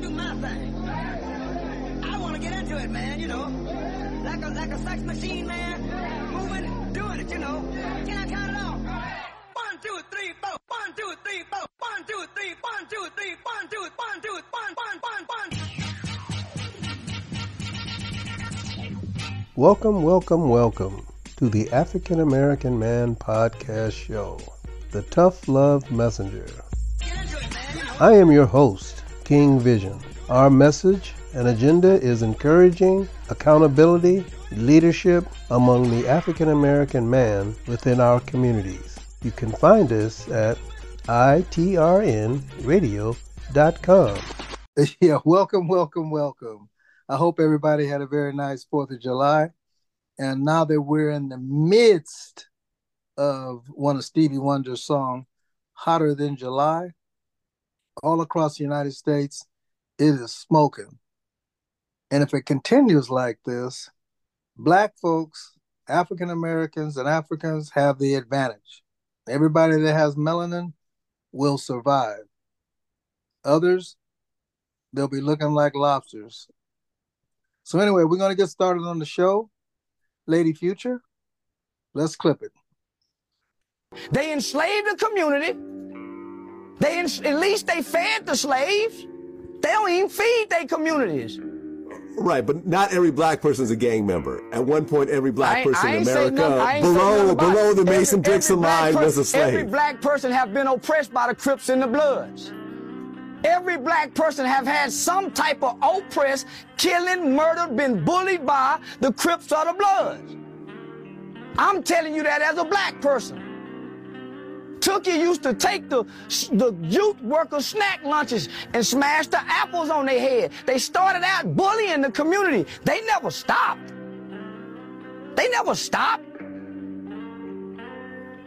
to do my thing. I want to get into it, man, you know. Like a, like a sex machine, man. Moving, doing it, you know. Can I count it off? One, two, three, four. One, two, three, four. One, two, three, one, two, three, one, two, one, two, one, one, one, one. Welcome, welcome, welcome to the African American Man Podcast Show, The Tuff Luv Messenger. I am your host, King Vihzen. Our message and agenda is encouraging accountability, leadership among the African American man within our communities. You can find us at itrnradio.com. Yeah, welcome, welcome, welcome. I hope everybody had a very nice 4th of July. And now that we're in the midst of one of Stevie Wonder's song, Hotter Than July, all across the United States, it is smoking. And if it continues like this, Black folks, African Americans, and Africans have the advantage. Everybody that has melanin will survive. Others, they'll be looking like lobsters. So, anyway, we're going to get started on the show. Lady Future, let's clip it. They enslaved the community. They at least they fed the slaves. They don't even feed their communities. Right, but not every black person is a gang member. At one point, every black person in America nothing, below below the Mason Dixon line was a slave. Every black person have been oppressed by the Crips and the Bloods. Every black person have had some type of oppressed, killing, murdered, been bullied by the Crips or the Bloods. I'm telling you that as a black person. Tookie used to take the, the youth worker snack lunches and smash the apples on their head. They started out bullying the community. They never stopped. They never stopped.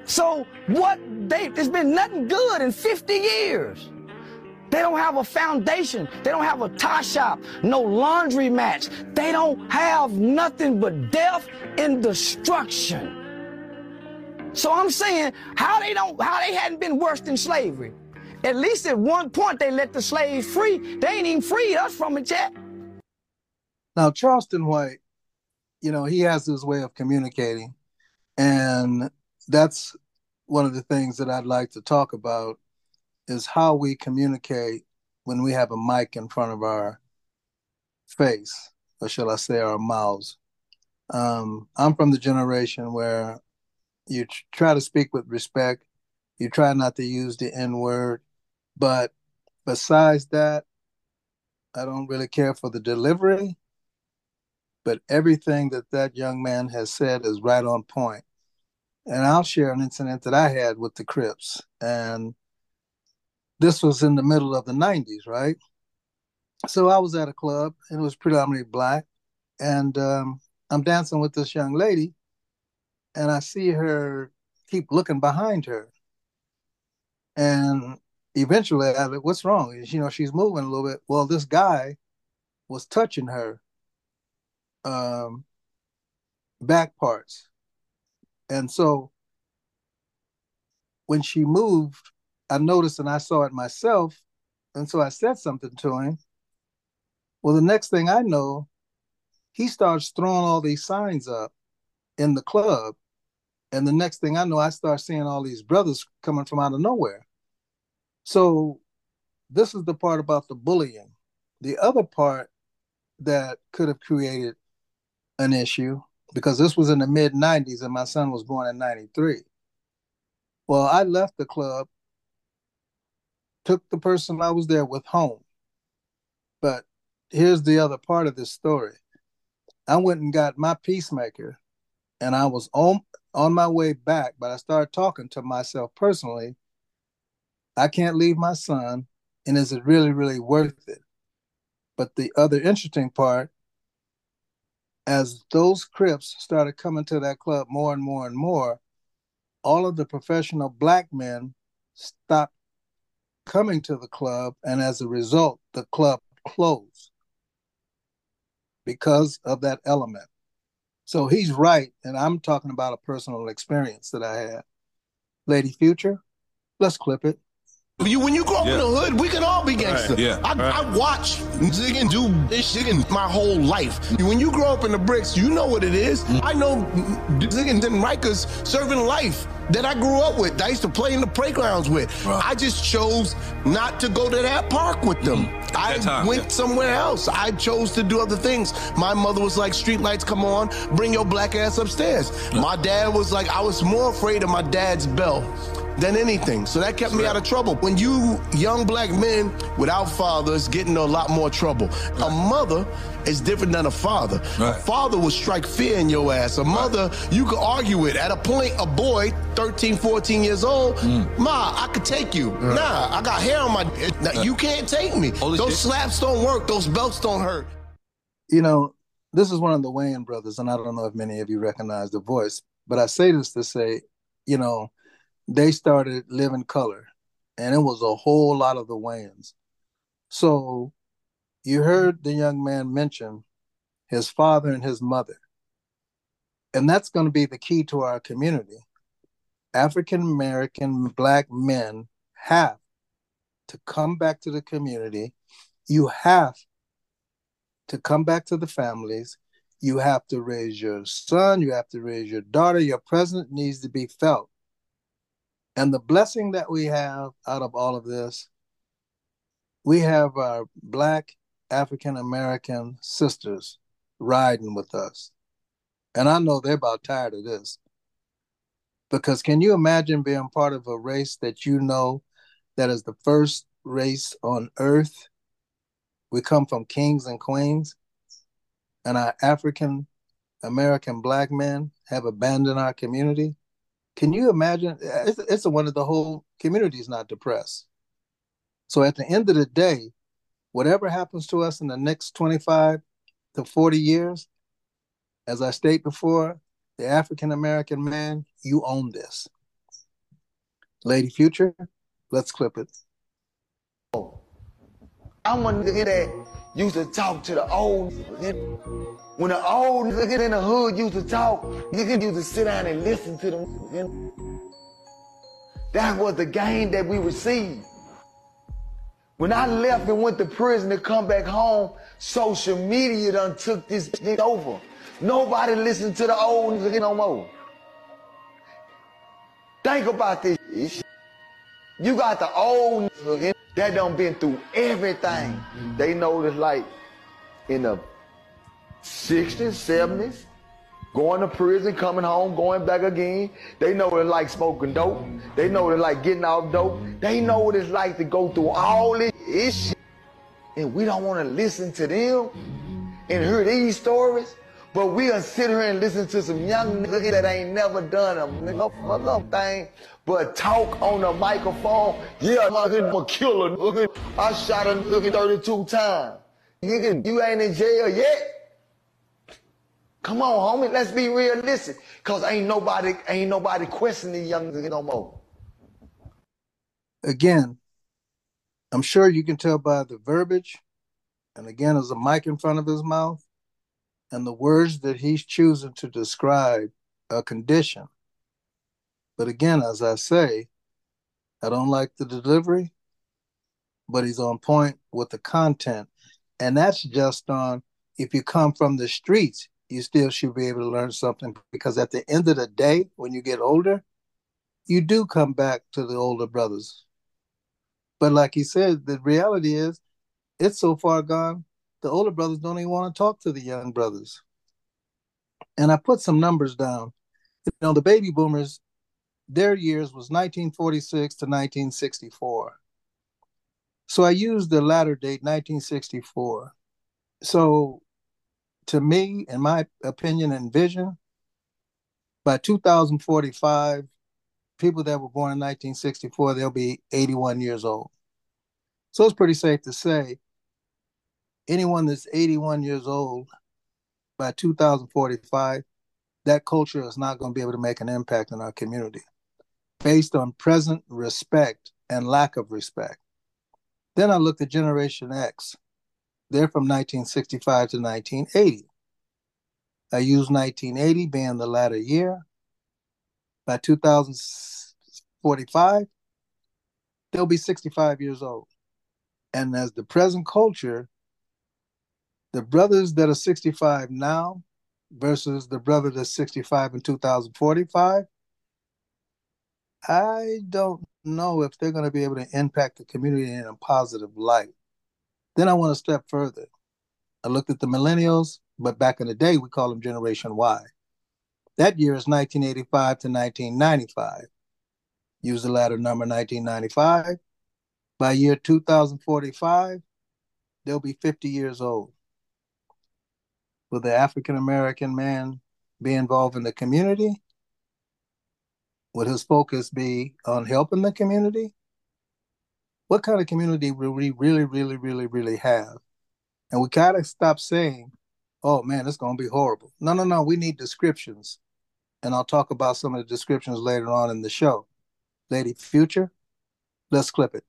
So what they, there's been nothing good in 50 years. They don't have a foundation. They don't have a tie shop, no laundry mats. They don't have nothing but death and destruction. So I'm saying how they don't how they hadn't been worse than slavery. At least at one point they let the slaves free. They ain't even freed us from it yet. Now Charleston White, you know, he has his way of communicating. And that's one of the things that I'd like to talk about is how we communicate when we have a mic in front of our face, or shall I say our mouths. Um, I'm from the generation where you try to speak with respect. You try not to use the N word. But besides that, I don't really care for the delivery. But everything that that young man has said is right on. And I'll share an incident that I had with the Crips. And this was in the middle of the 90s, right? So I was at a club and it was predominantly black. And um, I'm dancing with this young lady and I see her keep looking behind her. And eventually I like, what's wrong? You know, she's moving a little bit. Well, this guy was touching her um, back parts. And so when she moved, I noticed and I saw it myself. And so I said something to him. Well, the next thing I know, he starts throwing all these signs up in the club and the next thing I know, I start seeing all these brothers coming from out of nowhere. So this is the part about the bullying. The other part that could have created an issue, because this was in the mid 90s and my son was born in 93. Well, I left the club, took the person I was there with home. But here's the other part of this story. I went and got my peacemaker and I was on on my way back, but I started talking to myself personally. I can't leave my son, and is it really, really worth it? But the other interesting part, as those Crips started coming to that club more and more and more, all of the professional black men stopped coming to the club, and as a result, the club closed because of that element. So he's right, and I'm talking about a personal experience that I had. Lady Future, let's clip it. You, when you grow up yeah. in the hood, we can all be gangster. Right. Yeah. I, right. I watch Ziggin do this Ziggin my whole life. When you grow up in the bricks, you know what it is. Mm. I know Ziggin and Rikers serving life that I grew up with. I used to play in the playgrounds with. Right. I just chose not to go to that park with them. Mm. I time, went yeah. somewhere else. I chose to do other things. My mother was like, "Street lights come on, bring your black ass upstairs." My dad was like, I was more afraid of my dad's bell than anything. So that kept me out of trouble. When you young black men without fathers get into a lot more trouble. Right. A mother is different than a father. Right. A father will strike fear in your ass. A mother, right. you could argue with. At a point, a boy, 13, 14 years old, mm. Ma, I could take you. Right. Nah, I got hair on my now, you can't take me. Holy Those shit. slaps don't work. Those belts don't hurt. You know, this is one of the Wayans brothers, and I don't know if many of you recognize the voice, but I say this to say, you know, they started Living Color, and it was a whole lot of the Wayans. So you heard the young man mention his father and his mother. And that's going to be the key to our community. African American black men have to come back to the community. You have to come back to the families. You have to raise your son. You have to raise your daughter. Your presence needs to be felt. And the blessing that we have out of all of this, we have our Black African American sisters riding with us. And I know they're about tired of this. Because can you imagine being part of a race that you know that is the first race on earth? We come from kings and queens, and our African American black men have abandoned our community. Can you imagine? It's, it's a wonder the whole community is not depressed. So at the end of the day, whatever happens to us in the next 25 to 40 years, as I state before, the African American man, you own this. Lady Future, let's clip it. Oh, I'm a nigga that used to talk to the old when the old nigga in the hood used to talk, nigga used to sit down and listen to them. That was the game that we received. When I left and went to prison to come back home, social media done took this shit over. Nobody listened to the old nigga no more. Think about this. You got the old that done been through everything. They know this like in the 60s, 70s, going to prison, coming home, going back again. They know what it's like smoking dope. They know what it's like getting off dope. They know what it's like to go through all this shit. And we don't want to listen to them and hear these stories. But we gonna sit here and listen to some young nigga that ain't never done a nigga thing but talk on the microphone. Yeah, I'm a killer. I shot a nigga 32 times. Nigga, you ain't in jail yet. Come on, homie, let's be realistic. Cause ain't nobody, ain't nobody questioning young nigga no more. Again, I'm sure you can tell by the verbiage, and again, there's a mic in front of his mouth, and the words that he's choosing to describe a condition. But again, as I say, I don't like the delivery, but he's on point with the content. And that's just on if you come from the streets, you still should be able to learn something because at the end of the day, when you get older, you do come back to the older brothers. But like he said, the reality is it's so far gone, the older brothers don't even want to talk to the young brothers. And I put some numbers down. You know, the baby boomers, their years was 1946 to 1964. So I used the latter date, 1964. So to me, in my opinion and vision, by 2045, people that were born in 1964, they'll be 81 years old. So it's pretty safe to say anyone that's 81 years old by 2045, that culture is not going to be able to make an impact in our community based on present respect and lack of respect. Then I looked at Generation X. They're from 1965 to 1980. I used 1980 being the latter year. By 2045, they'll be 65 years old. And as the present culture, the brothers that are 65 now versus the brother that's 65 in 2045, I don't know if they're going to be able to impact the community in a positive light. Then I want to step further. I looked at the millennials, but back in the day, we call them Generation Y. That year is 1985 to 1995. Use the latter number 1995. By year 2045, they'll be 50 years old. Will the African American man be involved in the community? Would his focus be on helping the community? What kind of community will we really, really, really, really have? And we gotta stop saying, oh man, it's gonna be horrible. No, no, no. We need descriptions. And I'll talk about some of the descriptions later on in the show. Lady Future, let's clip it.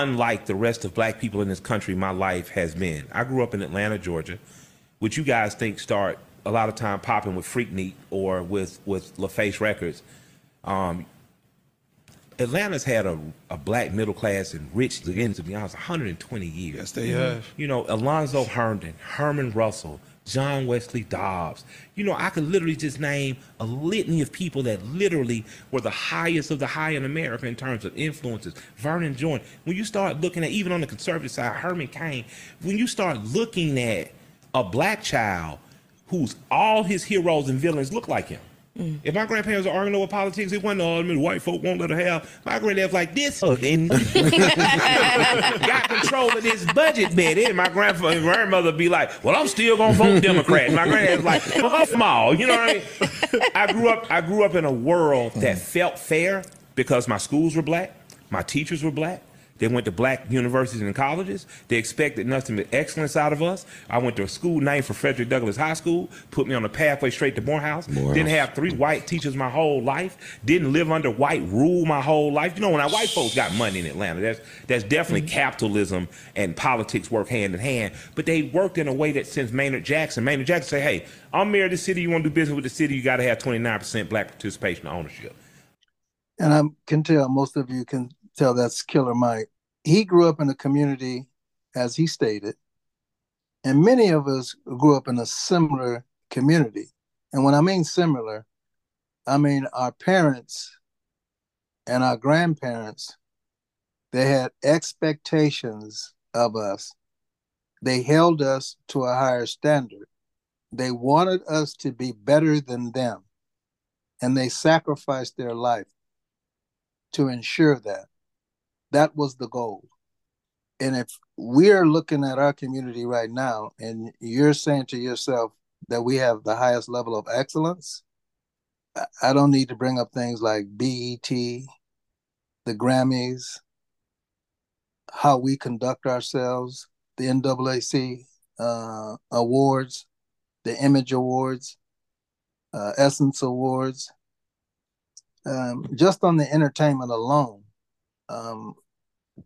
Unlike the rest of black people in this country, my life has been. I grew up in Atlanta, Georgia, which you guys think start a lot of time popping with Freaknik or with with LaFace Records. Um, Atlanta's had a, a black middle class and rich, again, to be honest, 120 years. Yes, they have. You know, Alonzo Herndon, Herman Russell, John Wesley Dobbs. You know, I could literally just name a litany of people that literally were the highest of the high in America in terms of influences. Vernon Joy. When you start looking at, even on the conservative side, Herman Cain, when you start looking at a black child whose all his heroes and villains look like him. Mm. If my grandparents are arguing over politics, it wasn't all the white folk won't let her have. My granddad's like this and got control of this budget, Betty. And my grandfather, and grandmother be like, "Well, I'm still gonna vote Democrat." And my granddad's like, well, "I'm small," you know what I mean? I grew up. I grew up in a world that felt fair because my schools were black, my teachers were black, they went to black universities and colleges. They expected nothing but excellence out of us. I went to a school named for Frederick Douglass High School, put me on the pathway straight to Morehouse. Morehouse. Didn't have three white teachers my whole life. Didn't live under white rule my whole life. You know, when our white folks got money in Atlanta, that's that's definitely mm-hmm. capitalism and politics work hand in hand. But they worked in a way that since Maynard Jackson, Maynard Jackson say, hey, I'm mayor of the city. You want to do business with the city, you got to have 29% black participation ownership. And I can tell most of you can tell that's Killer Mike. He grew up in a community, as he stated, and many of us grew up in a similar community. And when I mean similar, I mean our parents and our grandparents, they had expectations of us. They held us to a higher standard. They wanted us to be better than them. And they sacrificed their life to ensure that. That was the goal. And if we're looking at our community right now and you're saying to yourself that we have the highest level of excellence, I don't need to bring up things like BET, the Grammys, how we conduct ourselves, the NAAC uh, awards, the Image Awards, uh, Essence Awards. Um, just on the entertainment alone, um,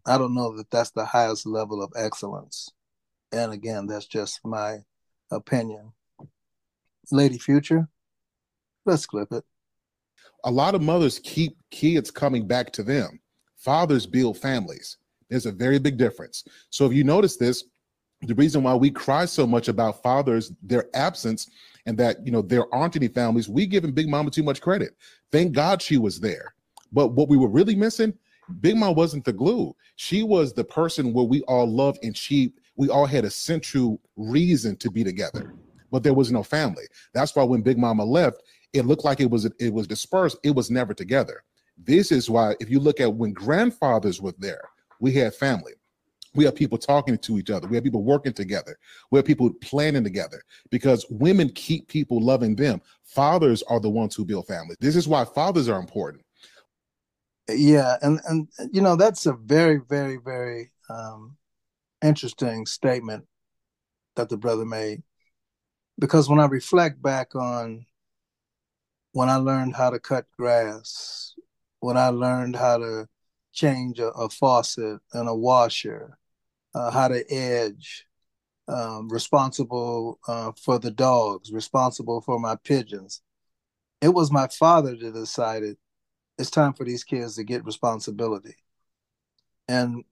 I don't know that that's the highest level of excellence. And again, that's just my opinion. Lady Future, let's clip it. A lot of mothers keep kids coming back to them. Fathers build families. There's a very big difference. So if you notice this, the reason why we cry so much about fathers, their absence, and that you know there aren't any families, we giving Big Mama too much credit. Thank God she was there. But what we were really missing Big Mom wasn't the glue. She was the person where we all loved and she we all had a central reason to be together. But there was no family. That's why when Big Mama left, it looked like it was it was dispersed. It was never together. This is why if you look at when grandfathers were there, we had family. We have people talking to each other. We have people working together. We have people planning together because women keep people loving them. Fathers are the ones who build families. This is why fathers are important yeah and and you know that's a very very very um interesting statement that the brother made. Because when i reflect back on when i learned how to cut grass when i learned how to change a, a faucet and a washer uh, how to edge um, responsible uh, for the dogs responsible for my pigeons it was my father that decided it's time for these kids to get responsibility. And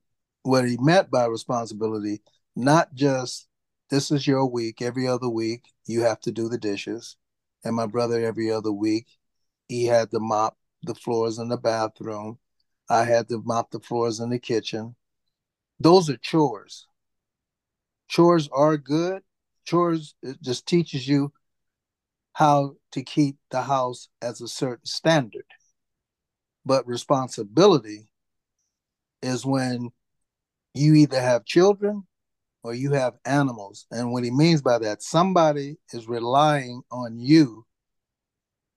what he meant by responsibility, not just this is your week, every other week you have to do the dishes. And my brother, every other week, he had to mop the floors in the bathroom. I had to mop the floors in the kitchen. Those are chores. Chores are good. Chores it just teaches you how to keep the house as a certain standard. But responsibility is when you either have children or you have animals. And what he means by that, somebody is relying on you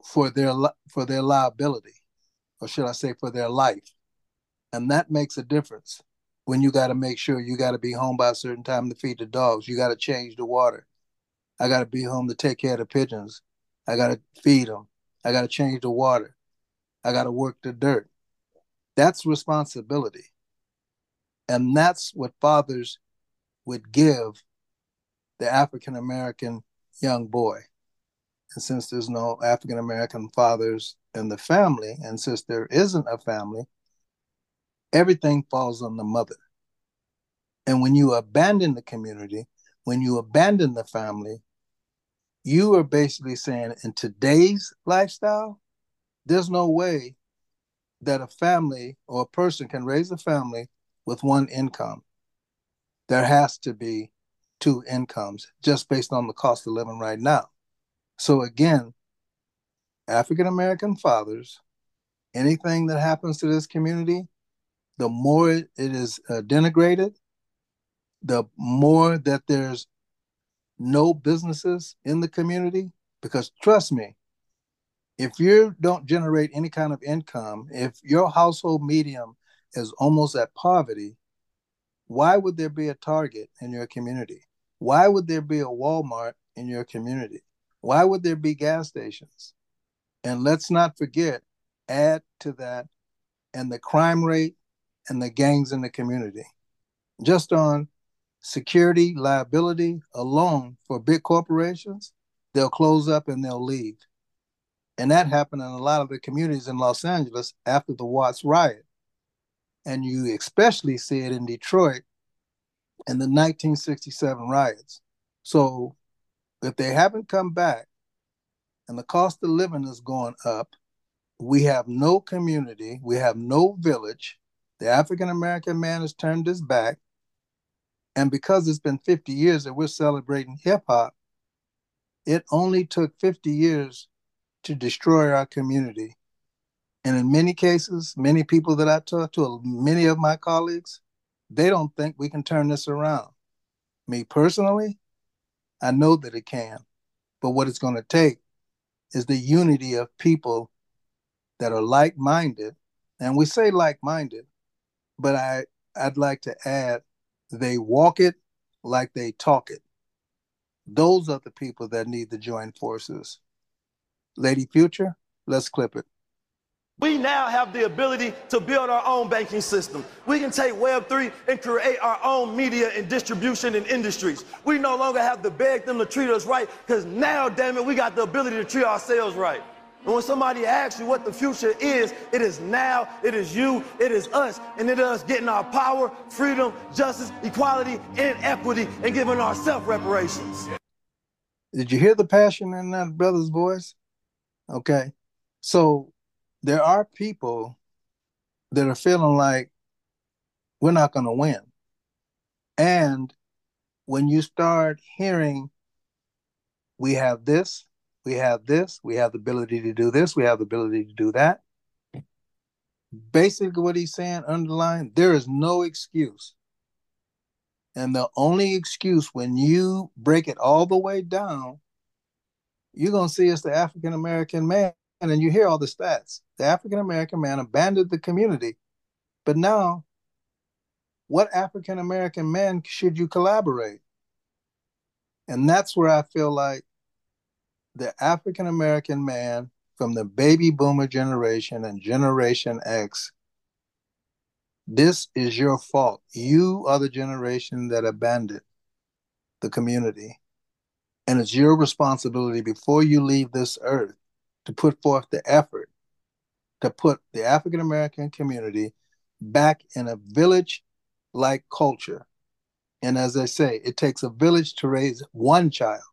for their for their liability, or should I say for their life. And that makes a difference when you got to make sure you got to be home by a certain time to feed the dogs. You got to change the water. I got to be home to take care of the pigeons. I got to feed them. I got to change the water. I got to work the dirt. That's responsibility. And that's what fathers would give the African American young boy. And since there's no African American fathers in the family, and since there isn't a family, everything falls on the mother. And when you abandon the community, when you abandon the family, you are basically saying in today's lifestyle, there's no way that a family or a person can raise a family with one income. There has to be two incomes just based on the cost of living right now. So again, African American fathers, anything that happens to this community, the more it is uh, denigrated, the more that there's no businesses in the community. Because trust me, if you don't generate any kind of income, if your household medium is almost at poverty, why would there be a Target in your community? Why would there be a Walmart in your community? Why would there be gas stations? And let's not forget, add to that, and the crime rate and the gangs in the community. Just on security liability alone for big corporations, they'll close up and they'll leave. And that happened in a lot of the communities in Los Angeles after the Watts riot. And you especially see it in Detroit in the 1967 riots. So if they haven't come back and the cost of living is going up, we have no community, we have no village. The African American man has turned his back. And because it's been 50 years that we're celebrating hip hop, it only took 50 years to destroy our community. And in many cases, many people that I talk to, many of my colleagues, they don't think we can turn this around. Me personally, I know that it can. But what it's going to take is the unity of people that are like minded. And we say like minded, but I, I'd like to add they walk it like they talk it. Those are the people that need to join forces. Lady Future, let's clip it. We now have the ability to build our own banking system. We can take Web3 and create our own media and distribution and industries. We no longer have to beg them to treat us right because now, damn it, we got the ability to treat ourselves right. And when somebody asks you what the future is, it is now, it is you, it is us, and it is us getting our power, freedom, justice, equality, and equity, and giving ourselves reparations. Did you hear the passion in that brother's voice? Okay. So there are people that are feeling like we're not going to win. And when you start hearing, we have this, we have this, we have the ability to do this, we have the ability to do that. Basically, what he's saying, underlying, there is no excuse. And the only excuse when you break it all the way down, you're going to see is the African American man and you hear all the stats. The African American man abandoned the community. But now, what African American man should you collaborate? And that's where I feel like the African American man from the baby boomer generation and Generation X, this is your fault. You are the generation that abandoned the community. And it's your responsibility before you leave this earth to put forth the effort to put the African American community back in a village like culture. And as I say, it takes a village to raise one child,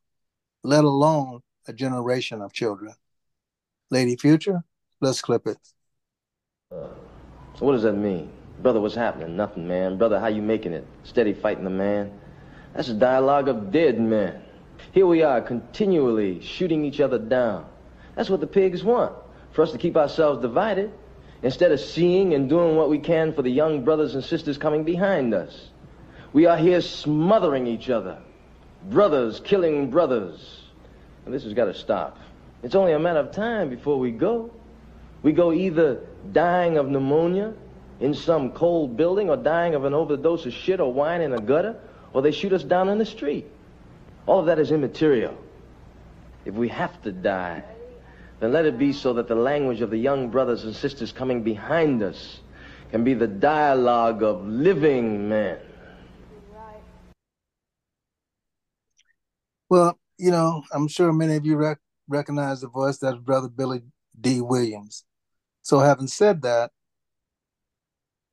let alone a generation of children. Lady Future, let's clip it. Uh, so what does that mean? Brother, what's happening? Nothing, man. Brother, how you making it? Steady fighting the man? That's a dialogue of dead men. Here we are, continually shooting each other down. That's what the pigs want, for us to keep ourselves divided, instead of seeing and doing what we can for the young brothers and sisters coming behind us. We are here smothering each other, brothers killing brothers. And this has got to stop. It's only a matter of time before we go. We go either dying of pneumonia in some cold building or dying of an overdose of shit or wine in a gutter, or they shoot us down in the street. All of that is immaterial. If we have to die, then let it be so that the language of the young brothers and sisters coming behind us can be the dialogue of living men. Well, you know, I'm sure many of you rec- recognize the voice. That's Brother Billy Dee Williams. So, having said that,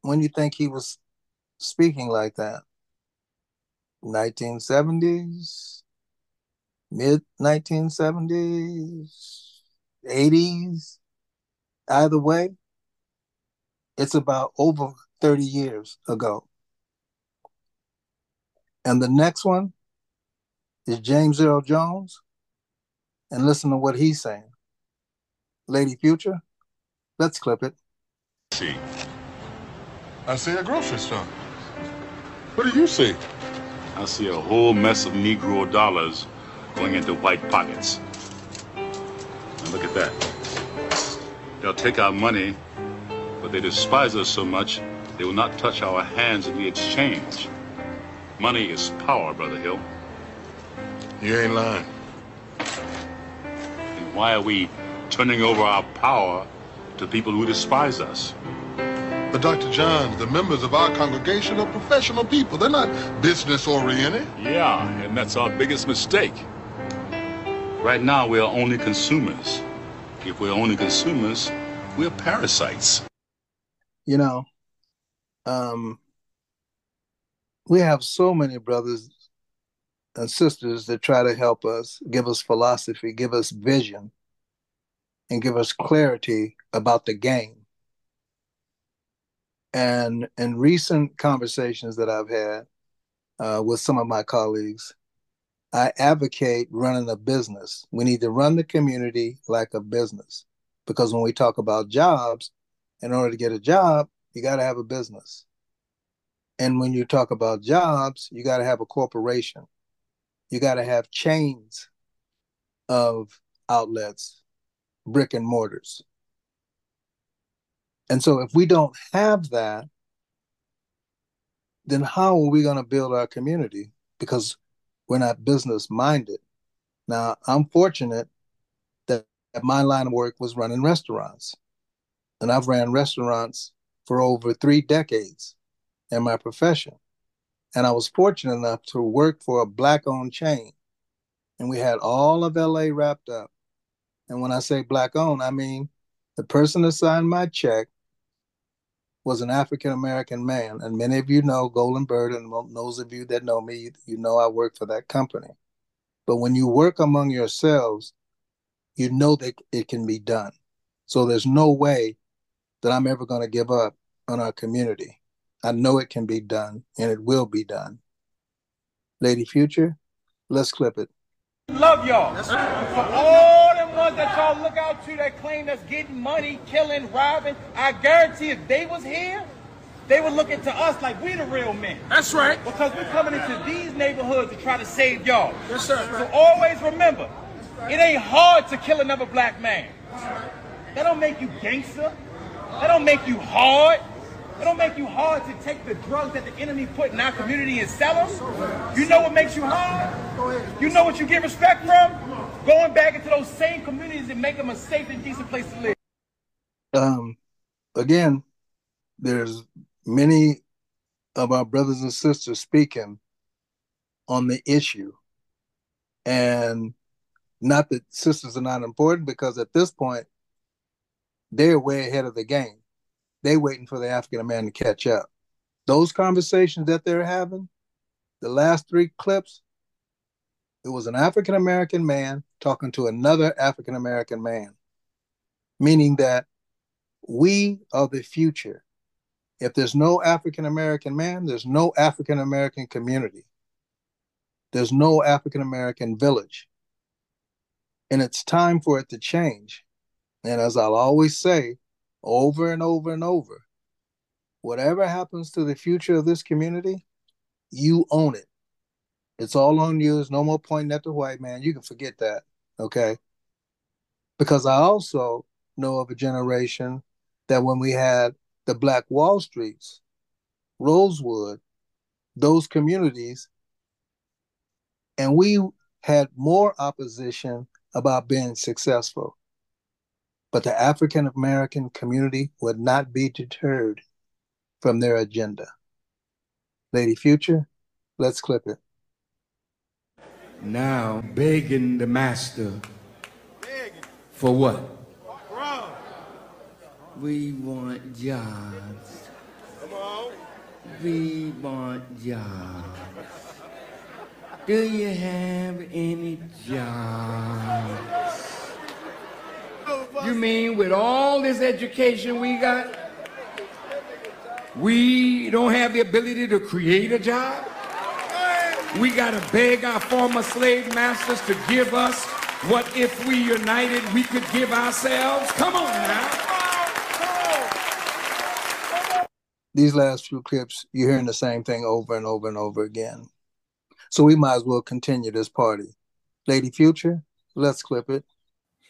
when you think he was speaking like that? 1970s, mid 1970s, 80s, either way, it's about over 30 years ago. And the next one is James Earl Jones. And listen to what he's saying. Lady Future, let's clip it. See, I see a grocery store. What do you see? I see a whole mess of Negro dollars going into white pockets. And look at that. They'll take our money, but they despise us so much, they will not touch our hands in the exchange. Money is power, Brother Hill. You ain't lying. And why are we turning over our power to people who despise us? But Dr. Johns, the members of our congregation are professional people. They're not business oriented. Yeah, and that's our biggest mistake. Right now, we are only consumers. If we're only consumers, we're parasites. You know, um, we have so many brothers and sisters that try to help us, give us philosophy, give us vision, and give us clarity about the game. And in recent conversations that I've had uh, with some of my colleagues, I advocate running a business. We need to run the community like a business because when we talk about jobs, in order to get a job, you got to have a business. And when you talk about jobs, you got to have a corporation. You got to have chains of outlets, brick and mortars. And so if we don't have that, then how are we going to build our community? Because we're not business minded. Now, I'm fortunate that my line of work was running restaurants. And I've ran restaurants for over three decades in my profession. And I was fortunate enough to work for a black owned chain. And we had all of LA wrapped up. And when I say black owned, I mean the person that signed my check was an African American man. And many of you know Golden Bird, and those of you that know me, you know I work for that company. But when you work among yourselves, you know that it can be done. So there's no way that I'm ever going to give up on our community. I know it can be done and it will be done. Lady Future, let's clip it. Love y'all. For all them ones that y'all look out to that claim that's getting money, killing, robbing, I guarantee if they was here, they would look into us like we the real men. That's right. Because we're coming into these neighborhoods to try to save y'all. Yes, sir. So always remember, it ain't hard to kill another black man. That don't make you gangster. That don't make you hard. It don't make you hard to take the drugs that the enemy put in our community and sell them. You know what makes you hard? You know what you get respect from? Going back into those same communities and make them a safe and decent place to live. Um, again, there's many of our brothers and sisters speaking on the issue. And not that sisters are not important because at this point, they're way ahead of the game They're waiting for the African American to catch up. Those conversations that they're having, the last three clips, it was an African American man talking to another African American man, meaning that we are the future. If there's no African American man, there's no African American community. There's no African American village. And it's time for it to change. And as I'll always say over and over and over, whatever happens to the future of this community, you own it. It's all on you. There's no more pointing at the white man. You can forget that. Okay. Because I also know of a generation that when we had the Black Wall Streets, Rosewood, those communities, and we had more opposition about being successful. But the African American community would not be deterred from their agenda. Lady Future, let's clip it. Now begging the master for what? We want jobs. Come on. We want jobs. Do you have any jobs? You mean with all this education we got, we don't have the ability to create a job? We got to beg our former slave masters to give us what if we united we could give ourselves? Come on now. These last few clips, you're hearing the same thing over and over and over again. So we might as well continue this party. Lady Future, let's clip it.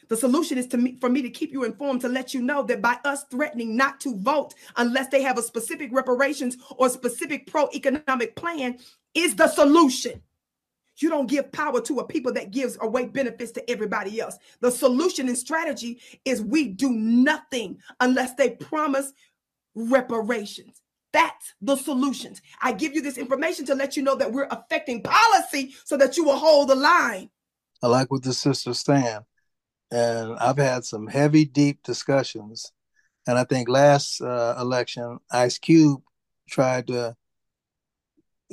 The solution is to me, for me to keep you informed to let you know that by us threatening not to vote unless they have a specific reparations or specific pro-economic plan is the solution. You don't give power to a people that gives away benefits to everybody else. The solution and strategy is we do nothing unless they promise reparations. That's the solutions. I give you this information to let you know that we're affecting policy so that you will hold the line. I like what the sister's saying. And I've had some heavy, deep discussions. And I think last uh, election, Ice Cube tried to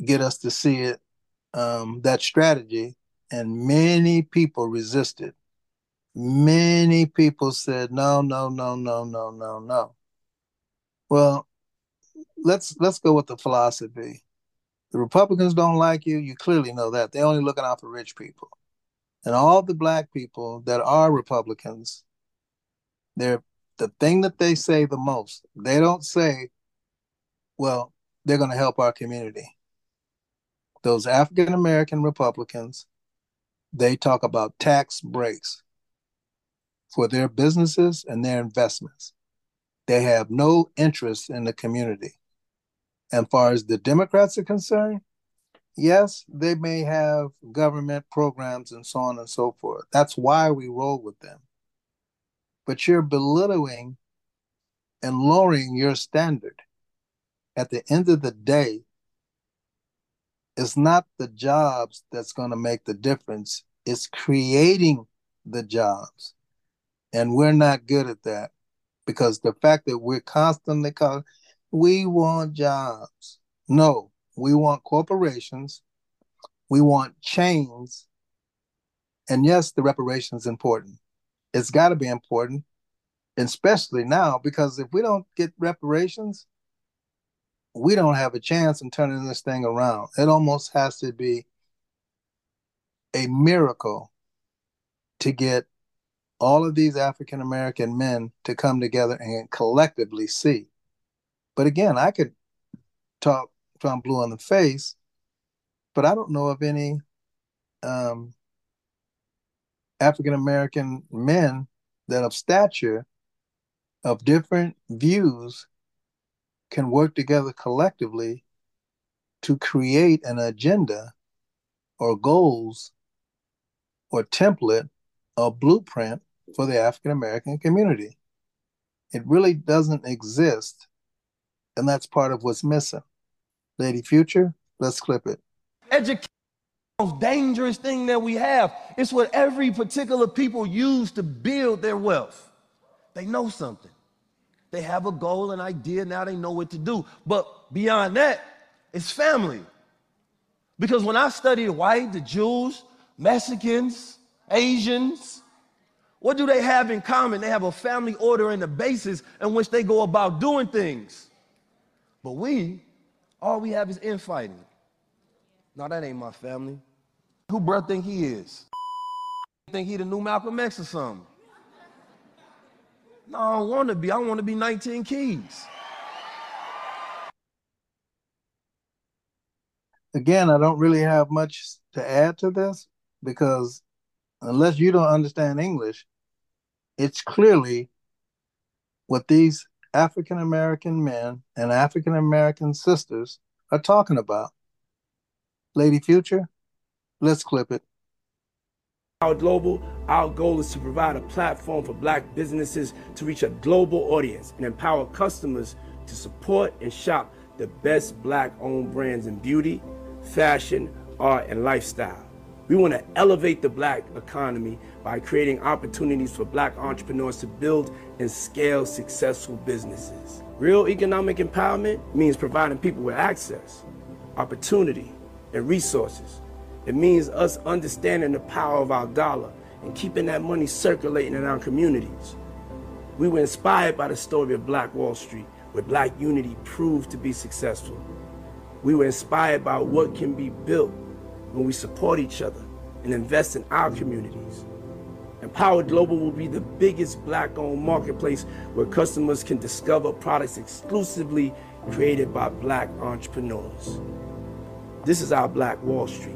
get us to see it, um, that strategy, and many people resisted. Many people said, no, no, no, no, no, no, no. Well, let's let's go with the philosophy. The Republicans don't like you. You clearly know that. They're only looking out for rich people and all the black people that are Republicans, they're the thing that they say the most. They don't say, well, they're going to help our community. Those African American Republicans, they talk about tax breaks for their businesses and their investments. They have no interest in the community. And far as the Democrats are concerned, yes, they may have government programs and so on and so forth. That's why we roll with them. But you're belittling and lowering your standard. At the end of the day, it's not the jobs that's going to make the difference, it's creating the jobs. And we're not good at that because the fact that we're constantly calling, we want jobs. No, we want corporations. We want chains. And yes, the reparation is important. It's got to be important, especially now, because if we don't get reparations, we don't have a chance in turning this thing around. It almost has to be a miracle to get all of these African American men to come together and collectively see. But again, I could talk Trump blue in the face, but I don't know of any um, African American men that of stature, of different views, can work together collectively to create an agenda or goals or template or blueprint for the African American community. It really doesn't exist, and that's part of what's missing. Lady Future, let's clip it. Education most dangerous thing that we have. It's what every particular people use to build their wealth. They know something. They have a goal, an idea, now they know what to do. But beyond that, it's family. Because when I study the white, the Jews, Mexicans, Asians, what do they have in common? They have a family order and a basis in which they go about doing things. But we, all we have is infighting. No, that ain't my family. Who bruh think he is? Think he the new Malcolm X or something? No, I don't want to be. I want to be 19 Keys. Again, I don't really have much to add to this because unless you don't understand English, it's clearly what these African American men and African American sisters are talking about. Lady Future, let's clip it. Our Global, our goal is to provide a platform for black businesses to reach a global audience and empower customers to support and shop the best black owned brands in beauty, fashion, art, and lifestyle. We want to elevate the black economy by creating opportunities for black entrepreneurs to build and scale successful businesses. Real economic empowerment means providing people with access, opportunity, and resources. It means us understanding the power of our dollar and keeping that money circulating in our communities. We were inspired by the story of Black Wall Street, where black unity proved to be successful. We were inspired by what can be built when we support each other and invest in our communities. Empowered Global will be the biggest black owned marketplace where customers can discover products exclusively created by black entrepreneurs. This is our Black Wall Street.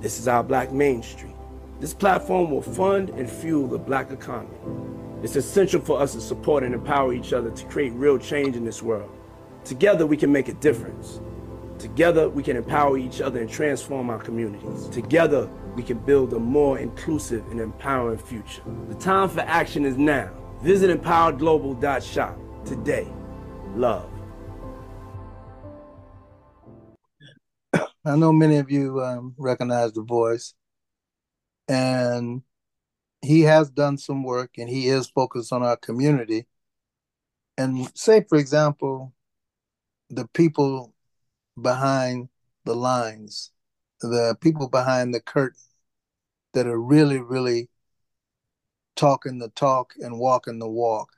This is our Black Main Street. This platform will fund and fuel the black economy. It's essential for us to support and empower each other to create real change in this world. Together, we can make a difference. Together, we can empower each other and transform our communities. Together, we can build a more inclusive and empowering future. The time for action is now. Visit empoweredglobal.shop today. Love. I know many of you um, recognize the voice, and he has done some work and he is focused on our community. And say, for example, the people behind the lines, the people behind the curtain that are really, really talking the talk and walking the walk.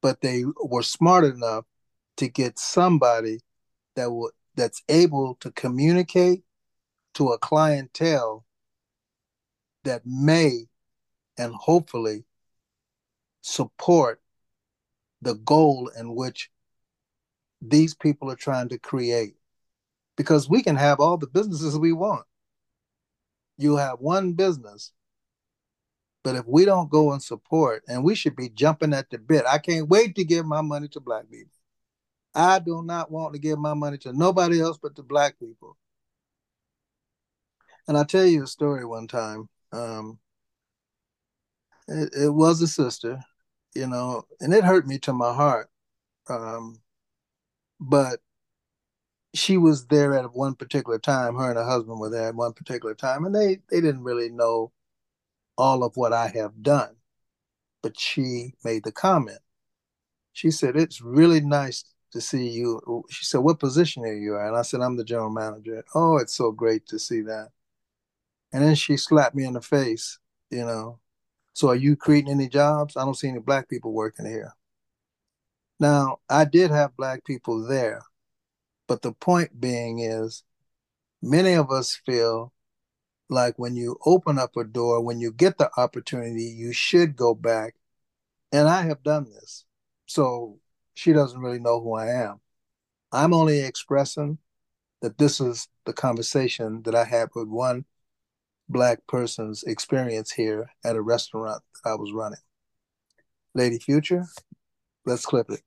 But they were smart enough to get somebody that would that's able to communicate to a clientele that may and hopefully support the goal in which these people are trying to create because we can have all the businesses we want. You have one business, but if we don't go and support, and we should be jumping at the bit, I can't wait to give my money to black people. I do not want to give my money to nobody else but the black people. And I'll tell you a story one time. Um, it, it was a sister, you know, and it hurt me to my heart. Um, but she was there at one particular time. Her and her husband were there at one particular time, and they they didn't really know all of what I have done. But she made the comment. She said, "It's really nice to see you." She said, "What position are you at?" And I said, "I'm the general manager." Oh, it's so great to see that. And then she slapped me in the face. You know, so are you creating any jobs? I don't see any black people working here. Now, I did have black people there but the point being is, many of us feel like when you open up a door, when you get the opportunity, you should go back. And I have done this. So she doesn't really know who I am. I'm only expressing that this is the conversation that I had with one black person's experience here at a restaurant that I was running. Lady Future, let's clip it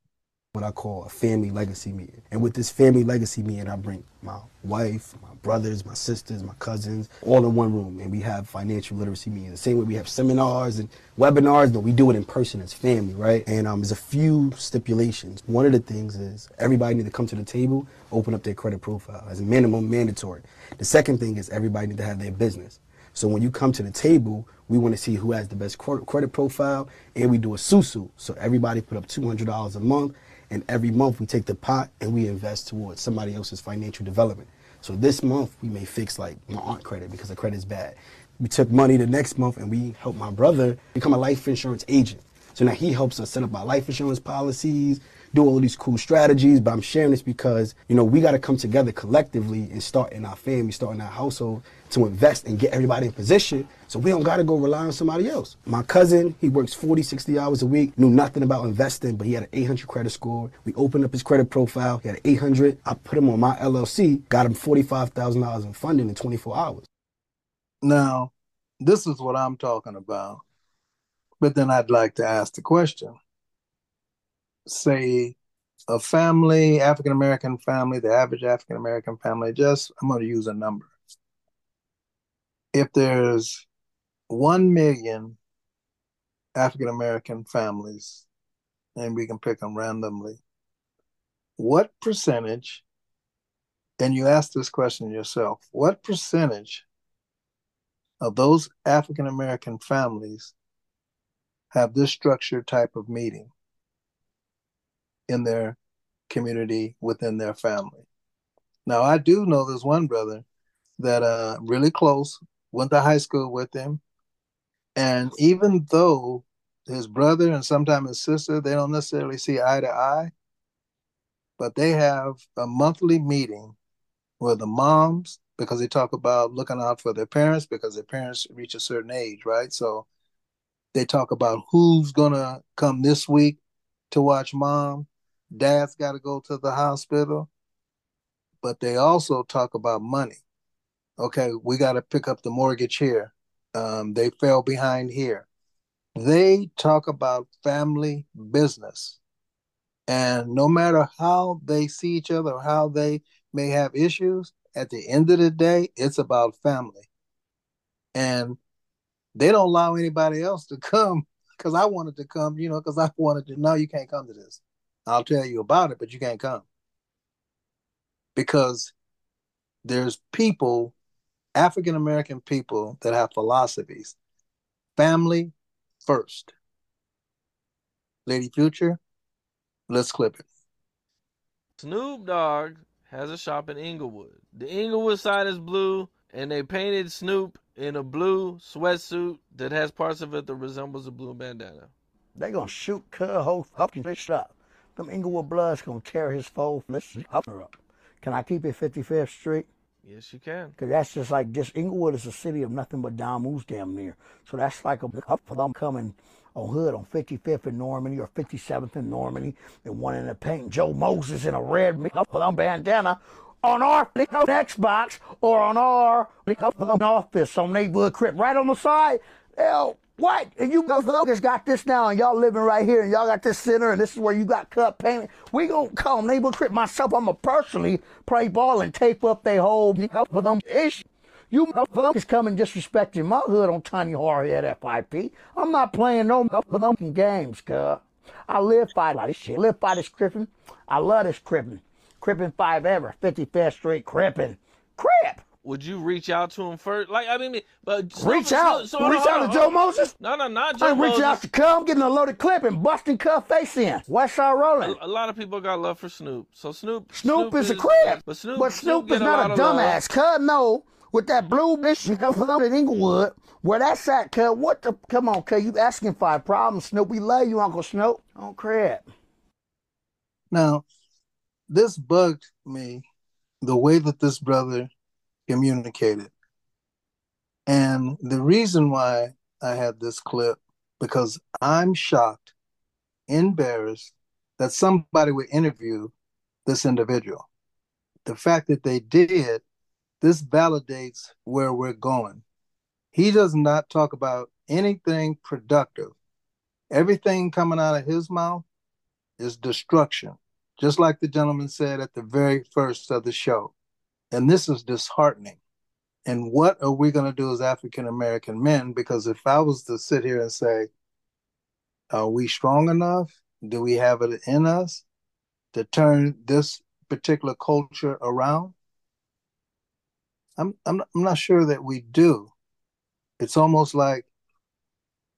what I call a family legacy meeting. And with this family legacy meeting, I bring my wife, my brothers, my sisters, my cousins, all in one room, and we have financial literacy meetings. The same way we have seminars and webinars, but we do it in person as family, right? And um, there's a few stipulations. One of the things is everybody need to come to the table, open up their credit profile as a minimum mandatory. The second thing is everybody need to have their business. So when you come to the table, we want to see who has the best credit profile, and we do a susu. So everybody put up $200 a month, and every month we take the pot and we invest towards somebody else's financial development. So this month we may fix like my aunt credit because the credit is bad. We took money the next month and we helped my brother become a life insurance agent. So now he helps us set up our life insurance policies, do all these cool strategies. But I'm sharing this because, you know, we got to come together collectively and start in our family, start in our household to invest and get everybody in position so we don't got to go rely on somebody else. My cousin, he works 40, 60 hours a week, knew nothing about investing, but he had an 800 credit score. We opened up his credit profile. He had 800. I put him on my LLC, got him $45,000 in funding in 24 hours. Now, this is what I'm talking about. But then I'd like to ask the question say, a family, African American family, the average African American family, just, I'm going to use a number. If there's 1 million African American families, and we can pick them randomly, what percentage, and you ask this question yourself, what percentage of those African American families have this structured type of meeting in their community within their family. Now I do know there's one brother that uh really close, went to high school with him. And even though his brother and sometimes his sister, they don't necessarily see eye to eye, but they have a monthly meeting where the moms because they talk about looking out for their parents because their parents reach a certain age, right? So they talk about who's gonna come this week to watch mom. Dad's got to go to the hospital, but they also talk about money. Okay, we got to pick up the mortgage here. Um, they fell behind here. They talk about family business. And no matter how they see each other, or how they may have issues, at the end of the day, it's about family. And they don't allow anybody else to come because I wanted to come, you know, because I wanted to know you can't come to this. I'll tell you about it, but you can't come. Because there's people, African American people, that have philosophies. Family first. Lady Future, let's clip it. Snoop Dogg has a shop in Inglewood. The Inglewood side is blue, and they painted Snoop in a blue sweatsuit that has parts of it that resembles a blue bandana. They gonna shoot Cub whole fucking this up. Them Inglewood Bloods gonna tear his foal this mm-hmm. up. Her up. Can I keep it 55th Street? Yes, you can. Cause that's just like this. Inglewood is a city of nothing but moves damn near. So that's like a up for them coming on Hood on 55th in Normandie or 57th in Normandie and one in the paint. Joe Moses in a red up for them bandana on our Xbox or on our up of them office on neighborhood crib right on the side. Hell, what? And you just got this now, and y'all living right here, and y'all got this center, and this is where you got cut payment. We gonna call neighborhood crib myself. I'ma personally play ball and tape up they whole for them issue. You motherfuckers coming disrespecting my hood on Tiny Hardhead FIP. I'm not playing no motherfucking games, cuz. I live by this shit. Live by this crippin'. I love this crippin'. Crippin' five ever. 55th Street crippin'. Crip! Would you reach out to him first? Like I mean, but reach out, so, so, reach out to Joe Moses. No, no, not Joe I'm Moses. reaching out to come, getting a loaded clip and busting cuff face in. West Side rolling. A, a, lot of people got love for Snoop. So Snoop, Snoop, Snoop is, is, a crib, but Snoop, but Snoop, Snoop is not a dumbass. Cuz no, with that blue bitch in Inglewood, where that's at, cuz what the? Come on, cuz you asking for a problem, Snoop? We love you, Uncle Snoop. Don't crib. Now, this bugged me, the way that this brother communicated. And the reason why I had this clip, because I'm shocked, embarrassed that somebody would interview this individual. The fact that they did, this validates where we're going. He does not talk about anything productive. Everything coming out of his mouth is destruction, just like the gentleman said at the very first of the show. And this is disheartening and what are we going to do as African American men? Because if I was to sit here and say, are we strong enough? Do we have it in us to turn this particular culture around? I'm I'm I'm not sure that we do. it's almost like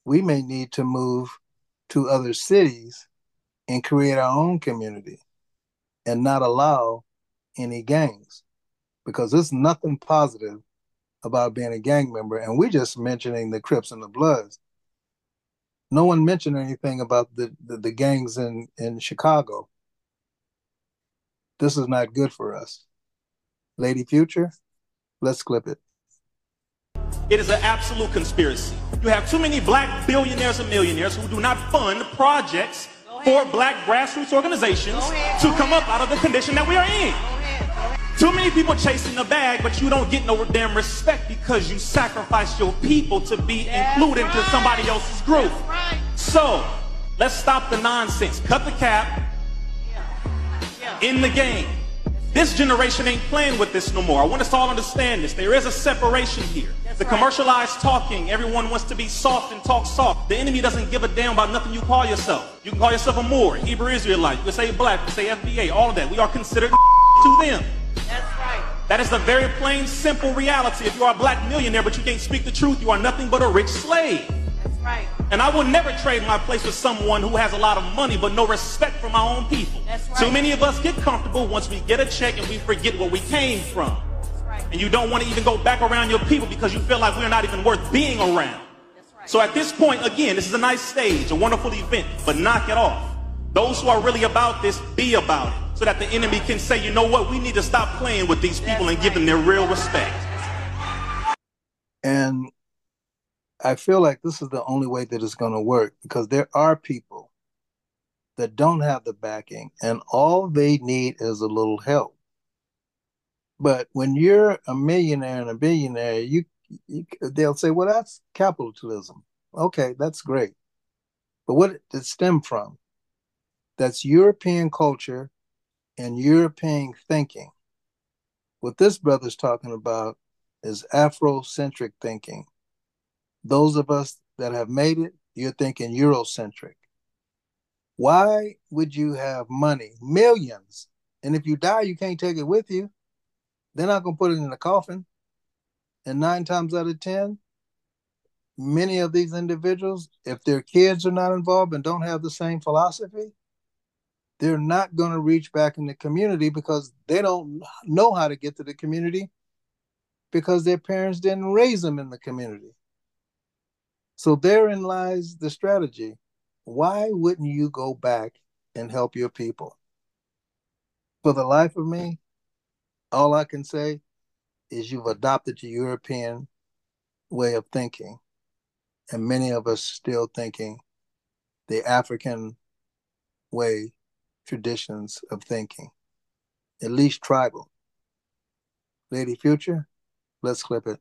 we may need to move to other cities and create our own community and not allow any gangs because there's nothing positive about being a gang member. And we're just mentioning the Crips and the Bloods. No one mentioned anything about the, the, the gangs in, in Chicago. This is not good for us. Lady Future, let's clip it. It is an absolute conspiracy. You have too many black billionaires and millionaires who do not fund projects for black grassroots organizations to come up out of the condition that we are in. Too many people chasing the bag, but you don't get no damn respect because you sacrifice your people to be included into somebody else's group. So, let's stop the nonsense. Cut the cap. In the game. This generation ain't playing with this no more. I want us all to all understand this. There is a separation here. The commercialized talking, everyone wants to be soft and talk soft. The enemy doesn't give a damn about nothing you call yourself. You can call yourself a Moor, Hebrew Israelite, you can say black, you can say FBA, all of that. We are considered to them. That's right. That is the very plain, simple reality. If you are a black millionaire but you can't speak the truth, you are nothing but a rich slave. That's right. And I will never trade my place with someone who has a lot of money but no respect for my own people. That's right. Too many of us get comfortable once we get a check and we forget where we came from. And you don't want to even go back around your people because you feel like we're not even worth being around. That's right. So at this point, again, this is a nice stage, a wonderful event, but knock it off. Those who are really about this, be about it. So that the enemy can say, you know what, we need to stop playing with these people and give them their real respect. And I feel like this is the only way that it's going to work because there are people that don't have the backing and all they need is a little help. But when you're a millionaire and a billionaire, you, you they'll say, "Well, that's capitalism." Okay, that's great. But what did it stem from? That's European culture and European thinking. What this brother's talking about is Afrocentric thinking. Those of us that have made it, you're thinking Eurocentric. Why would you have money, millions, and if you die, you can't take it with you? They're not going to put it in a coffin. And nine times out of 10, many of these individuals, if their kids are not involved and don't have the same philosophy, they're not going to reach back in the community because they don't know how to get to the community because their parents didn't raise them in the community. So therein lies the strategy. Why wouldn't you go back and help your people? For the life of me, all I can say is you've adopted the European way of thinking. And many of us still thinking the African way, traditions of thinking, at least tribal. Lady Future, let's clip it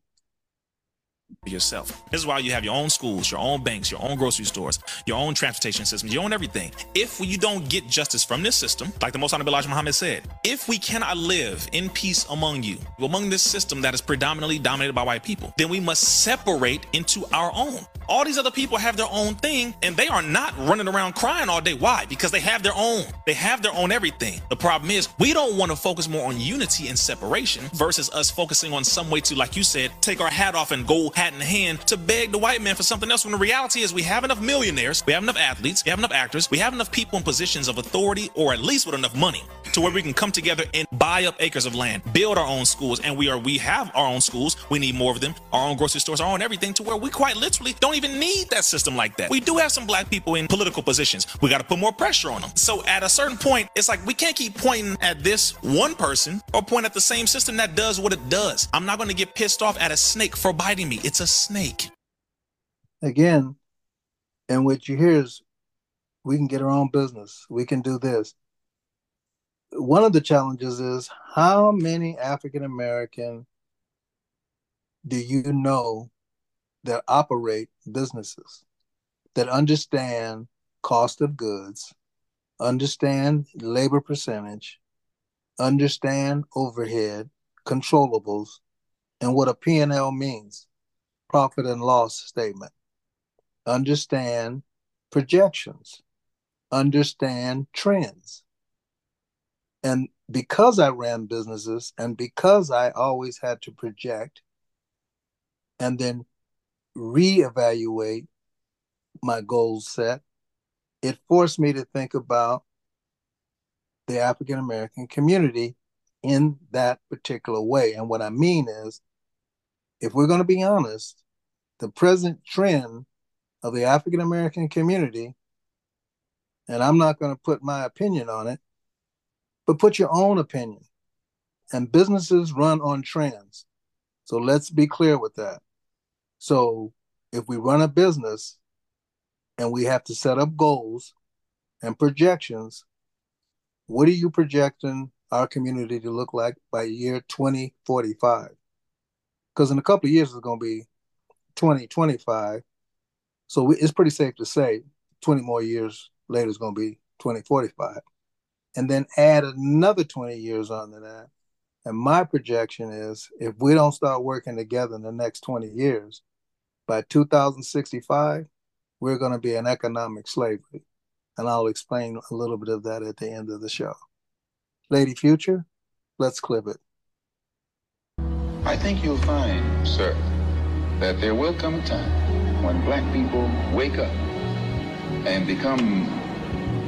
yourself. This is why you have your own schools, your own banks, your own grocery stores, your own transportation systems, your own everything. If you don't get justice from this system, like the Most Honorable Elijah Muhammad said, if we cannot live in peace among you, among this system that is predominantly dominated by white people, then we must separate into our own. All these other people have their own thing and they are not running around crying all day. Why? Because they have their own. They have their own everything. The problem is we don't want to focus more on unity and separation versus us focusing on some way to, like you said, take our hat off and go hat in hand to beg the white man for something else when the reality is we have enough millionaires, we have enough athletes, we have enough actors, we have enough people in positions of authority or at least with enough money to where we can come together and buy up acres of land, build our own schools, and we are we have our own schools. We need more of them, our own grocery stores, our own everything to where we quite literally don't even need that system like that. We do have some black people in political positions. We got to put more pressure on them. So at a certain point, it's like we can't keep pointing at this one person or point at the same system that does what it does. I'm not going to get pissed off at a snake for biting me. It's a snake. Again, and what you hear is we can get our own business. We can do this. One of the challenges is how many African American do you know that operate businesses that understand cost of goods, understand labor percentage, understand overhead, controllables, and what a P&L means, profit and loss statement. Understand projections, understand trends. And because I ran businesses and because I always had to project and then reevaluate my goals set. It forced me to think about the African American community in that particular way. And what I mean is, if we're going to be honest, the present trend of the African American community, and I'm not going to put my opinion on it, but put your own opinion. And businesses run on trends. So let's be clear with that. So if we run a business and we have to set up goals and projections, what are you projecting our community to look like by year 2045? Because in a couple of years, it's going to be 2025. So we, it's pretty safe to say 20 more years later is going to be 2045. And then add another 20 years onto that. And my projection is if we don't start working together in the next 20 years, by 2065, we're going to be in economic slavery. And I'll explain a little bit of that at the end of the show. Lady Future, let's clip it. I think you'll find, sir, that there will come a time when black people wake up and become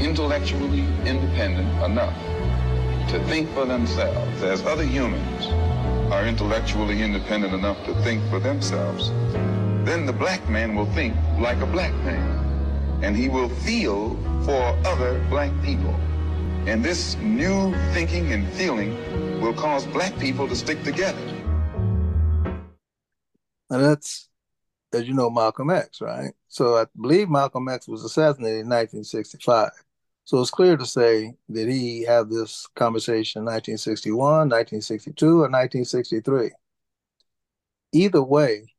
intellectually independent enough to think for themselves as other humans are intellectually independent enough to think for themselves, then the black man will think like a black man. And he will feel for other black people. And this new thinking and feeling will cause black people to stick together. And that's, as you know, Malcolm X, right? So I believe Malcolm X was assassinated in 1965. So it's clear to say that he had this conversation in 1961, 1962, or 1963. Either way,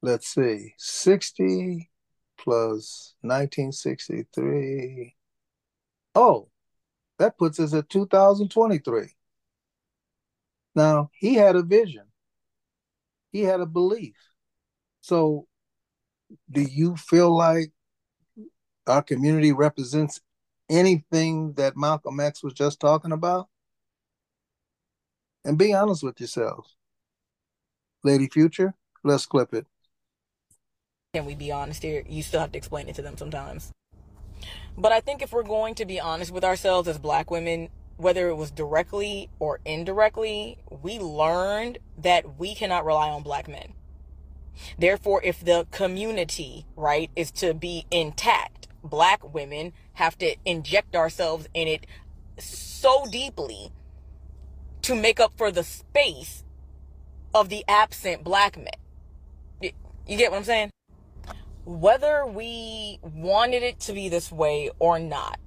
let's see, 60 plus 1963. Oh, that puts us at 2023. Now, he had a vision, he had a belief. So, do you feel like our community represents anything that Malcolm X was just talking about? And be honest with yourselves. Lady Future, let's clip it. Can we be honest here? You still have to explain it to them sometimes. But I think if we're going to be honest with ourselves as black women, whether it was directly or indirectly, we learned that we cannot rely on black men. Therefore, if the community, right, is to be intact, black women have to inject ourselves in it so deeply to make up for the space of the absent black men. You get what I'm saying? whether we wanted it to be this way or not,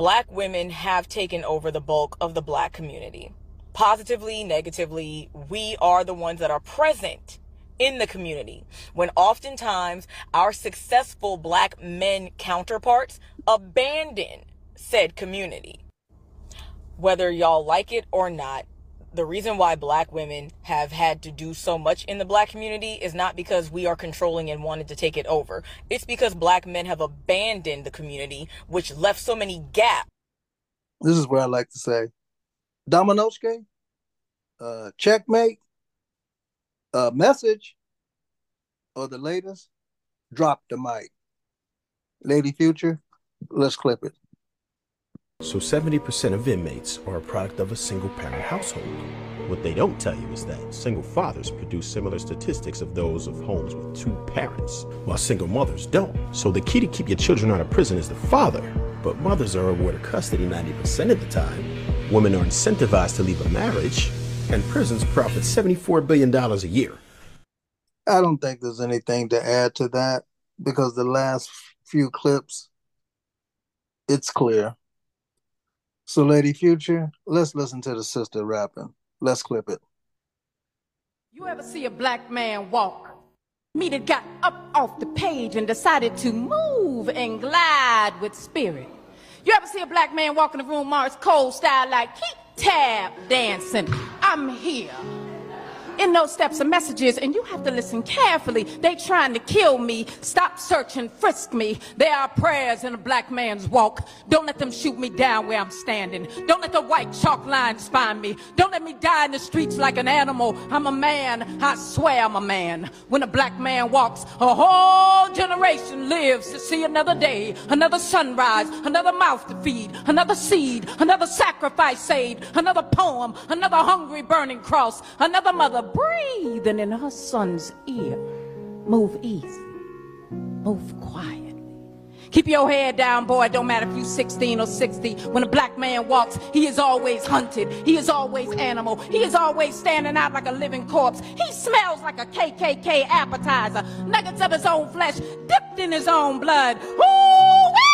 black women have taken over the bulk of the black community. Positively, negatively, we are the ones that are present in the community when oftentimes our successful black men counterparts abandon said community. Whether y'all like it or not, the reason why black women have had to do so much in the black community is not because we are controlling and wanted to take it over. It's because black men have abandoned the community, which left so many gaps. This is where I like to say, Dominoske, uh, checkmate, uh, message, or the latest, drop the mic. Lady Future, let's clip it. So 70% of inmates are a product of a single parent household. What they don't tell you is that single fathers produce similar statistics of those of homes with two parents, while single mothers don't. So the key to keep your children out of prison is the father, but mothers are awarded custody 90% of the time. Women are incentivized to leave a marriage, and prisons profit $74 billion a year. I don't think there's anything to add to that because the last few clips, it's clear so, Lady Future, let's listen to the sister rapping. Let's clip it. You ever see a black man walk? Me that got up off the page and decided to move and glide with spirit. You ever see a black man walk in the room, Mars cold style, like keep tab dancing? I'm here In those steps are messages, and you have to listen carefully. They trying to kill me. Stop searching, frisk me. There are prayers in a black man's walk. Don't let them shoot me down where I'm standing. Don't let the white chalk lines find me. Don't let me die in the streets like an animal. I'm a man. I swear I'm a man. When a black man walks, a whole generation lives to see another day, another sunrise, another mouth to feed, another seed, another sacrifice saved, another poem, another hungry burning cross, another mother breathing in her son's ear. Move easy. Move quiet. Keep your head down, boy. Don't matter if you 16 or 60. When a black man walks, he is always hunted. He is always animal. He is always standing out like a living corpse. He smells like a KKK appetizer. Nuggets of his own flesh dipped in his own blood. Ooh!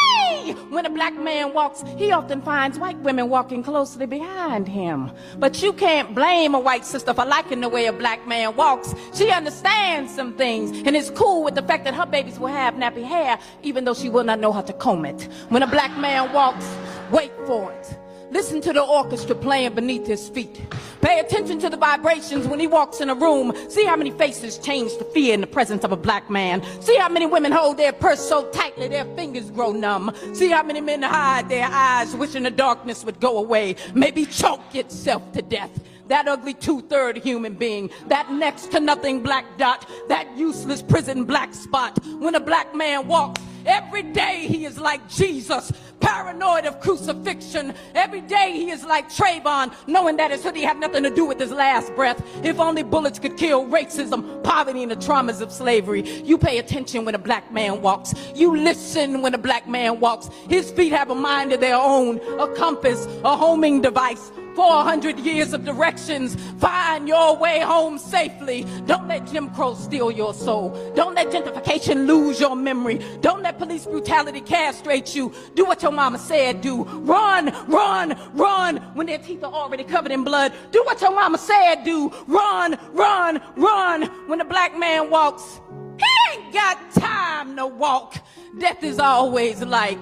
When a black man walks, he often finds white women walking closely behind him. But you can't blame a white sister for liking the way a black man walks. She understands some things and is cool with the fact that her babies will have nappy hair, even though she will not know how to comb it. When a black man walks, wait for it. Listen to the orchestra playing beneath his feet. Pay attention to the vibrations when he walks in a room. See how many faces change to fear in the presence of a black man. See how many women hold their purse so tightly their fingers grow numb. See how many men hide their eyes, wishing the darkness would go away. Maybe choke itself to death that ugly two-third human being, that next to nothing black dot, that useless prison black spot. When a black man walks, every day he is like Jesus, paranoid of crucifixion. Every day he is like Trayvon, knowing that his hoodie had nothing to do with his last breath. If only bullets could kill racism, poverty, and the traumas of slavery. You pay attention when a black man walks. You listen when a black man walks. His feet have a mind of their own, a compass, a homing device, 400 years of directions. Find your way home safely. Don't let Jim Crow steal your soul. Don't let gentrification lose your memory. Don't let police brutality castrate you. Do what your mama said do. Run, run, run when their teeth are already covered in blood. Do what your mama said do. Run, run, run when a black man walks. He ain't got time to walk. Death is always like,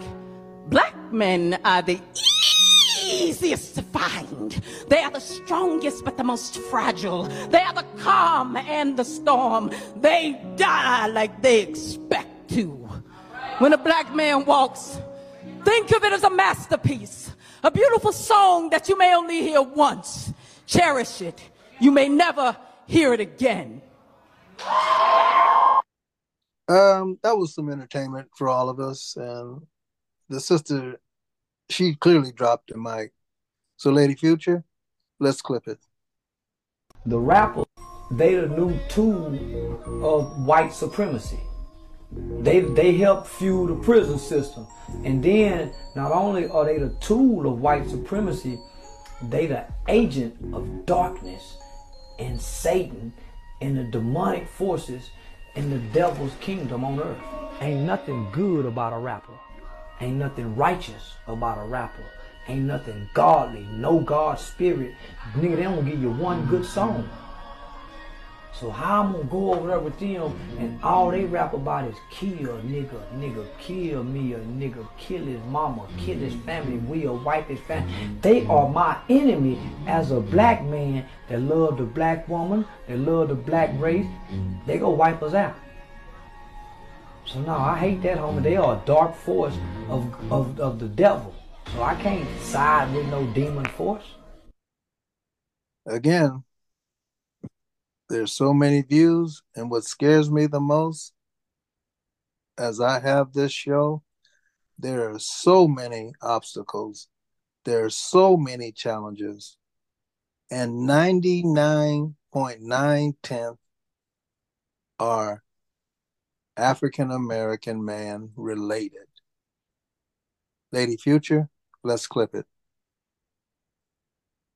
black men are the easiest to find. They are the strongest but the most fragile. They are the calm and the storm. They die like they expect to. When a black man walks, think of it as a masterpiece, a beautiful song that you may only hear once. Cherish it. You may never hear it again. Um, that was some entertainment for all of us, and the sister she clearly dropped the mic. So, Lady Future, let's clip it. The rapper, they the new tool of white supremacy. They they help fuel the prison system. And then not only are they the tool of white supremacy, they the agent of darkness and Satan and the demonic forces in the devil's kingdom on earth. Ain't nothing good about a rapper. Ain't nothing righteous about a rapper. Ain't nothing godly, no God spirit. Nigga, they don't give you one good song. So how I'm gonna go over there with them and all they rap about is kill nigga, nigga, kill me, a nigga, kill his mama, kill his family, we'll wipe his family. They are my enemy as a black man that love the black woman, that love the black race. They go wipe us out. So no, I hate that homie. They are a dark force of, of, of the devil. So I can't side with no demon force. Again, there's so many views, and what scares me the most as I have this show, there are so many obstacles, there are so many challenges, and 99.9 tenth are African American man related. Lady Future, let's clip it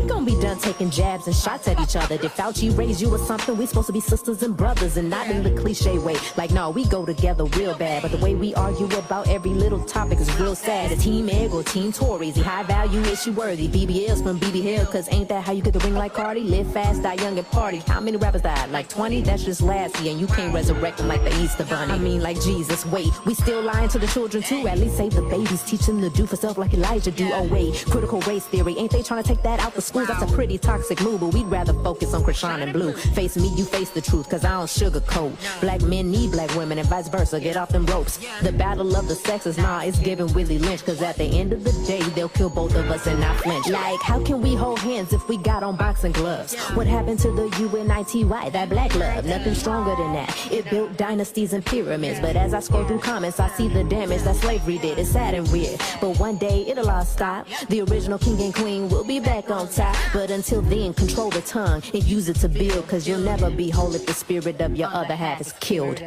gonna be done taking jabs and shots at each other. Did Fauci raise you or something? We supposed to be sisters and brothers and not in the cliche way. Like, no, we go together real bad. But the way we argue about every little topic is real sad. A team egg or team Tories, the high value issue worthy. BBLs from BB Hill, cause ain't that how you get the ring like Cardi? Live fast, die young and party. How many rappers died? Like 20? That's just last year. And you can't resurrect them like the Easter Bunny. I mean, like Jesus, wait. We still lying to the children too. At least save the babies. Teach them to do for self like Elijah do. Oh, wait. Critical race theory. Ain't they trying to take that out the That's a pretty toxic move, but we'd rather focus on Chrisean and Blue. Face me, you face the truth, cause I don't sugarcoat. Black men need black women and vice versa. Get off them ropes. The battle of the sexes, nah, it's giving Willie Lynch, cause at the end of the day, they'll kill both of us and not flinch. Like, how can we hold hands if we got on boxing gloves? What happened to the UNITY, that black love? Nothing stronger than that. It built dynasties and pyramids, but as I scroll through comments, I see the damage that slavery did. It's sad and weird, but one day it'll all stop. The original king and queen will be back on top, but until then, control the tongue and use it to build, cause you'll never be whole if the spirit of your other half is killed.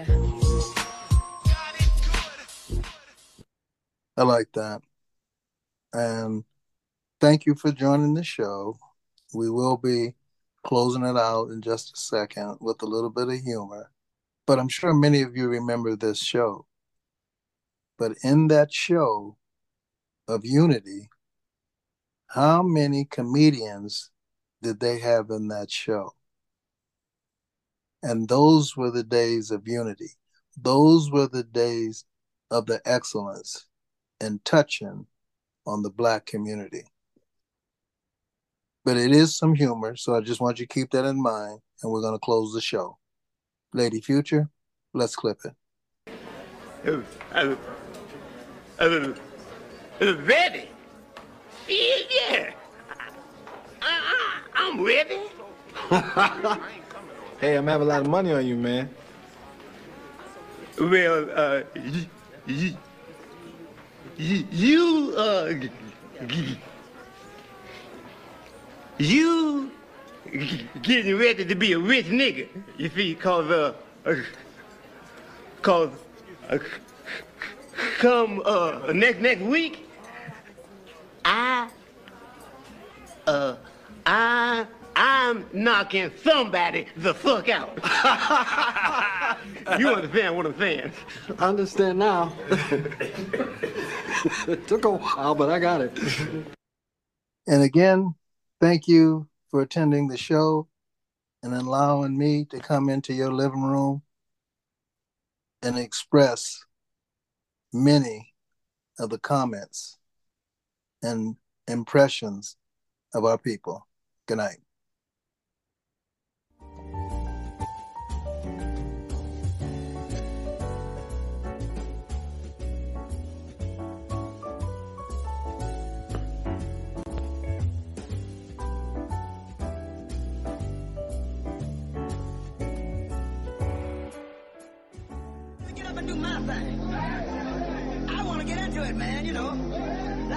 I like that. And thank you for joining the show. We will be closing it out in just a second with a little bit of humor. But I'm sure many of you remember this show. But in that show of Unity, how many comedians did they have in that show? And those were the days of unity. Those were the days of the excellence and touching on the Black community. But it is some humor, so I just want you to keep that in mind, and we're going to close the show. Lady Future, let's clip it. Ready? Yeah, yeah. I, I, I'm ready. hey, I'm having a lot of money on you, man. Well, uh, y- y- y- you, uh, you getting ready to be a rich nigga. You see, cause, uh, uh cause, uh, come, uh, next, next week, I, uh, I, I'm knocking somebody the fuck out. you understand what I'm saying? I understand now. it took a while, but I got it. And again, thank you for attending the show and allowing me to come into your living room and express many of the comments and impressions of our people. Good night. do my thing. I want to get into it, man, you know.